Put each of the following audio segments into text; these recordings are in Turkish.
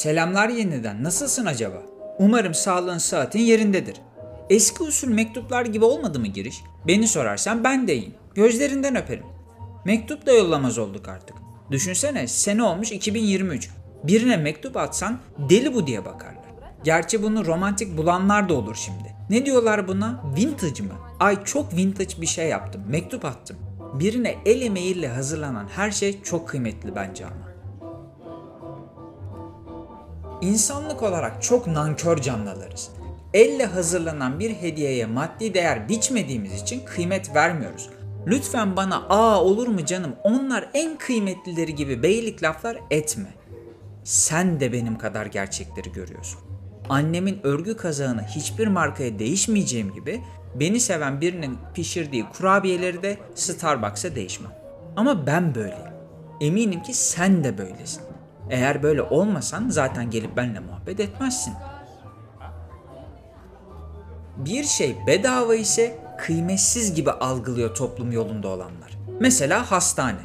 Selamlar yeniden. Nasılsın acaba? Umarım sağlığın saatin yerindedir. Eski usul mektuplar gibi olmadı mı giriş? Beni sorarsan ben de iyiyim. Gözlerinden öperim. Mektup da yollamaz olduk artık. Düşünsene sene olmuş 2023. Birine mektup atsan deli bu diye bakarlar. Gerçi bunu romantik bulanlar da olur şimdi. Ne diyorlar buna? Vintage mı? Ay çok vintage bir şey yaptım. Mektup attım. Birine el emeğiyle hazırlanan her şey çok kıymetli bence ama. İnsanlık olarak çok nankör canlılarız. Elle hazırlanan bir hediyeye maddi değer biçmediğimiz için kıymet vermiyoruz. Lütfen bana aa olur mu canım onlar en kıymetlileri gibi beylik laflar etme. Sen de benim kadar gerçekleri görüyorsun. Annemin örgü kazağını hiçbir markaya değişmeyeceğim gibi beni seven birinin pişirdiği kurabiyeleri de Starbucks'a değişmem. Ama ben böyleyim. Eminim ki sen de böylesin. Eğer böyle olmasan zaten gelip benimle muhabbet etmezsin. Bir şey bedava ise kıymetsiz gibi algılıyor toplum yolunda olanlar. Mesela hastane.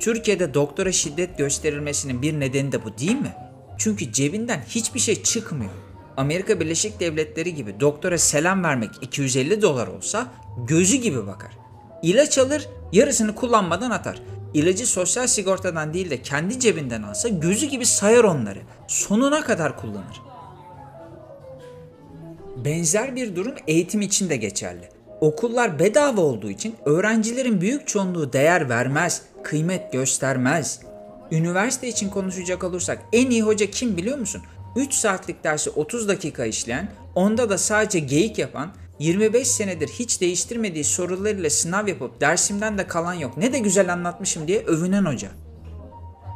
Türkiye'de doktora şiddet gösterilmesinin bir nedeni de bu değil mi? Çünkü cebinden hiçbir şey çıkmıyor. Amerika Birleşik Devletleri gibi doktora selam vermek 250 dolar olsa gözü gibi bakar. İlaç alır, yarısını kullanmadan atar. İlacı sosyal sigortadan değil de kendi cebinden alsa gözü gibi sayar onları. Sonuna kadar kullanır. Benzer bir durum eğitim için de geçerli. Okullar bedava olduğu için öğrencilerin büyük çoğunluğu değer vermez, kıymet göstermez. Üniversite için konuşacak olursak en iyi hoca kim biliyor musun? 3 saatlik dersi 30 dakika işleyen, onda da sadece geyik yapan, 25 senedir hiç değiştirmediği sorularıyla sınav yapıp dersimden de kalan yok ne de güzel anlatmışım diye övünen hoca.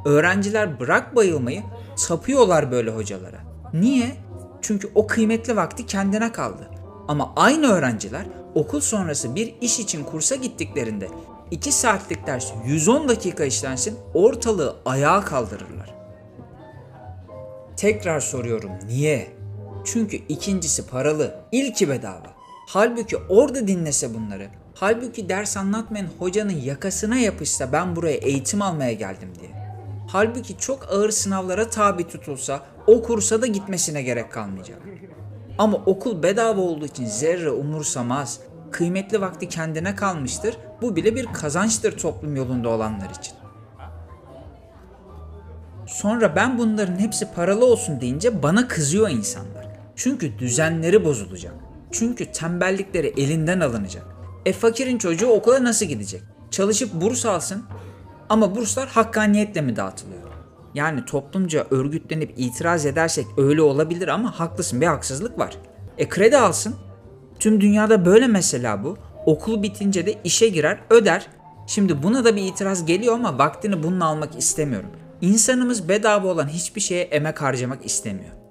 Öğrenciler bırak bayılmayı tapıyorlar böyle hocalara. Niye? Çünkü o kıymetli vakti kendine kaldı. Ama aynı öğrenciler okul sonrası bir iş için kursa gittiklerinde 2 saatlik ders 110 dakika işlensin ortalığı ayağa kaldırırlar. Tekrar soruyorum niye? Çünkü ikincisi paralı, ilki bedava. Halbuki orada dinlese bunları, halbuki ders anlatmayan hocanın yakasına yapışsa ben buraya eğitim almaya geldim diye. Halbuki çok ağır sınavlara tabi tutulsa o kursa da gitmesine gerek kalmayacak. Ama okul bedava olduğu için zerre umursamaz. Kıymetli vakti kendine kalmıştır. Bu bile bir kazançtır toplum yolunda olanlar için. Sonra ben bunların hepsi paralı olsun deyince bana kızıyor insanlar. Çünkü düzenleri bozulacak. Çünkü tembellikleri elinden alınacak. E fakirin çocuğu okula nasıl gidecek? Çalışıp burs alsın ama burslar hakkaniyetle mi dağıtılıyor? Yani toplumca örgütlenip itiraz edersek öyle olabilir ama haklısın bir haksızlık var. E kredi alsın. Tüm dünyada böyle mesela bu. Okul bitince de işe girer, öder. Şimdi buna da bir itiraz geliyor ama vaktini bununla almak istemiyorum. İnsanımız bedava olan hiçbir şeye emek harcamak istemiyor.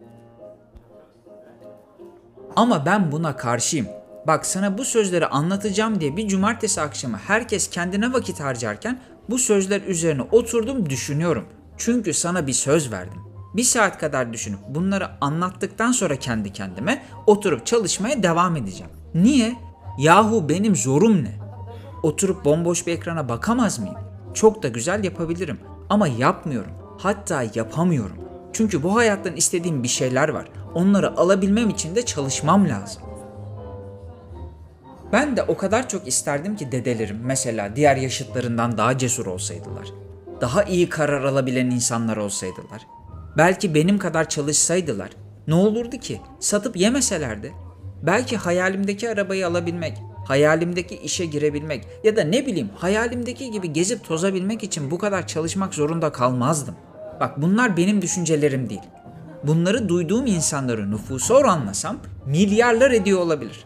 Ama ben buna karşıyım. Bak sana bu sözleri anlatacağım diye bir cumartesi akşamı herkes kendine vakit harcarken bu sözler üzerine oturdum düşünüyorum. Çünkü sana bir söz verdim. Bir saat kadar düşünüp bunları anlattıktan sonra kendi kendime oturup çalışmaya devam edeceğim. Niye? Yahu benim zorum ne? Oturup bomboş bir ekrana bakamaz mıyım? Çok da güzel yapabilirim ama yapmıyorum. Hatta yapamıyorum. Çünkü bu hayattan istediğim bir şeyler var. Onları alabilmem için de çalışmam lazım. Ben de o kadar çok isterdim ki dedelerim mesela diğer yaşıtlarından daha cesur olsaydılar. Daha iyi karar alabilen insanlar olsaydılar. Belki benim kadar çalışsaydılar. Ne olurdu ki? Satıp yemeselerdi. Belki hayalimdeki arabayı alabilmek, hayalimdeki işe girebilmek ya da ne bileyim hayalimdeki gibi gezip tozabilmek için bu kadar çalışmak zorunda kalmazdım. Bak bunlar benim düşüncelerim değil. Bunları duyduğum insanları nüfusa oranlasam milyarlar ediyor olabilir.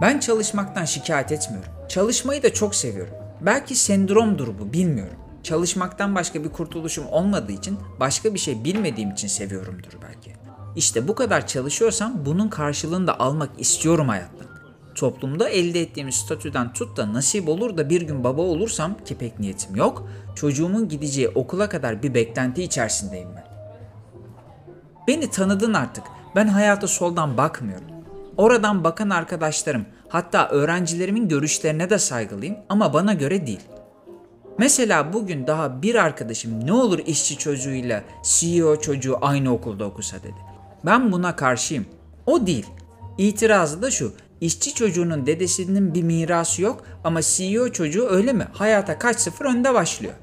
Ben çalışmaktan şikayet etmiyorum. Çalışmayı da çok seviyorum. Belki sendromdur bu bilmiyorum. Çalışmaktan başka bir kurtuluşum olmadığı için başka bir şey bilmediğim için seviyorumdur belki. İşte bu kadar çalışıyorsam bunun karşılığını da almak istiyorum hayattan. Toplumda elde ettiğim statüden tut da nasip olur da bir gün baba olursam ki pek niyetim yok, çocuğumun gideceği okula kadar bir beklenti içerisindeyim ben. Beni tanıdın artık. Ben hayata soldan bakmıyorum. Oradan bakan arkadaşlarım, hatta öğrencilerimin görüşlerine de saygılıyım ama bana göre değil. Mesela bugün daha bir arkadaşım ne olur işçi çocuğuyla CEO çocuğu aynı okulda okusa dedi. Ben buna karşıyım. O değil. İtirazı da şu. İşçi çocuğunun dedesinin bir mirası yok ama CEO çocuğu öyle mi? Hayata kaç sıfır önde başlıyor.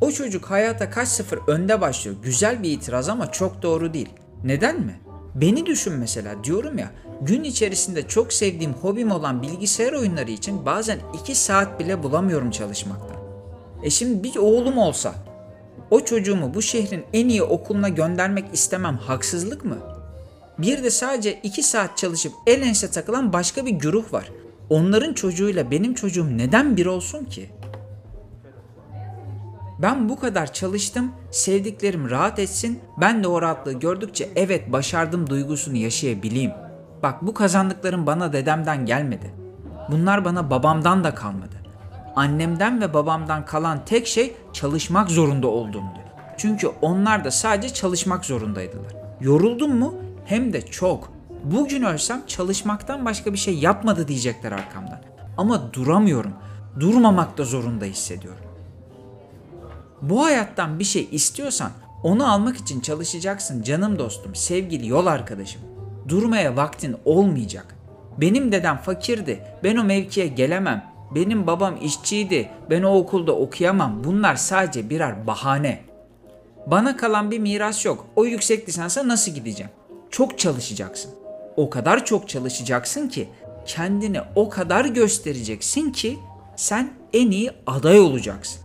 O çocuk hayata kaç sıfır önde başlıyor. Güzel bir itiraz ama çok doğru değil. Neden mi? Beni düşün mesela diyorum ya gün içerisinde çok sevdiğim hobim olan bilgisayar oyunları için bazen 2 saat bile bulamıyorum çalışmaktan. E şimdi bir oğlum olsa o çocuğumu bu şehrin en iyi okuluna göndermek istemem haksızlık mı? Bir de sadece 2 saat çalışıp el ense takılan başka bir güruh var. Onların çocuğuyla benim çocuğum neden bir olsun ki? Ben bu kadar çalıştım, sevdiklerim rahat etsin, ben de o rahatlığı gördükçe evet başardım duygusunu yaşayabileyim. Bak bu kazandıklarım bana dedemden gelmedi. Bunlar bana babamdan da kalmadı. Annemden ve babamdan kalan tek şey çalışmak zorunda olduğumdu. Çünkü onlar da sadece çalışmak zorundaydılar. Yoruldum mu? Hem de çok. Bugün ölsem çalışmaktan başka bir şey yapmadı diyecekler arkamdan. Ama duramıyorum. Durmamak da zorunda hissediyorum. Bu hayattan bir şey istiyorsan onu almak için çalışacaksın canım dostum, sevgili yol arkadaşım. Durmaya vaktin olmayacak. Benim dedem fakirdi, ben o mevkiye gelemem. Benim babam işçiydi, ben o okulda okuyamam. Bunlar sadece birer bahane. Bana kalan bir miras yok. O yüksek lisansa nasıl gideceğim? Çok çalışacaksın. O kadar çok çalışacaksın ki kendini o kadar göstereceksin ki sen en iyi aday olacaksın.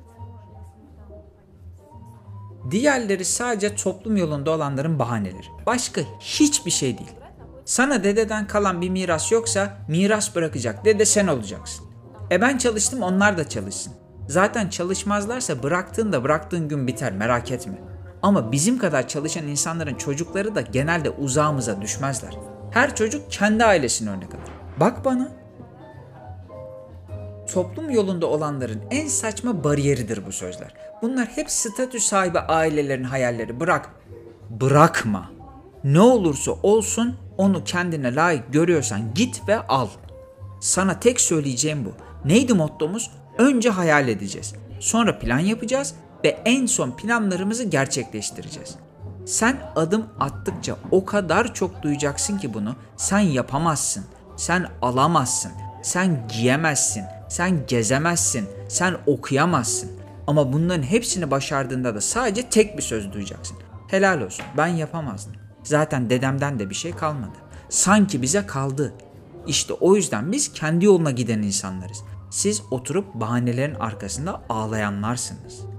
Diğerleri sadece toplum yolunda olanların bahaneleri. Başka hiçbir şey değil. Sana dededen kalan bir miras yoksa miras bırakacak dede sen olacaksın. E ben çalıştım onlar da çalışsın. Zaten çalışmazlarsa bıraktığın da bıraktığın gün biter merak etme. Ama bizim kadar çalışan insanların çocukları da genelde uzağımıza düşmezler. Her çocuk kendi ailesine örnek alır. Bak bana. Toplum yolunda olanların en saçma bariyeridir bu sözler. Bunlar hep statü sahibi ailelerin hayalleri. Bırak. Bırakma. Ne olursa olsun onu kendine layık görüyorsan git ve al. Sana tek söyleyeceğim bu. Neydi mottomuz? Önce hayal edeceğiz. Sonra plan yapacağız ve en son planlarımızı gerçekleştireceğiz. Sen adım attıkça o kadar çok duyacaksın ki bunu. Sen yapamazsın. Sen alamazsın. Sen giyemezsin. Sen gezemezsin. Sen okuyamazsın. Ama bunların hepsini başardığında da sadece tek bir söz duyacaksın. Helal olsun. Ben yapamazdım. Zaten dedemden de bir şey kalmadı. Sanki bize kaldı. İşte o yüzden biz kendi yoluna giden insanlarız. Siz oturup bahanelerin arkasında ağlayanlarsınız.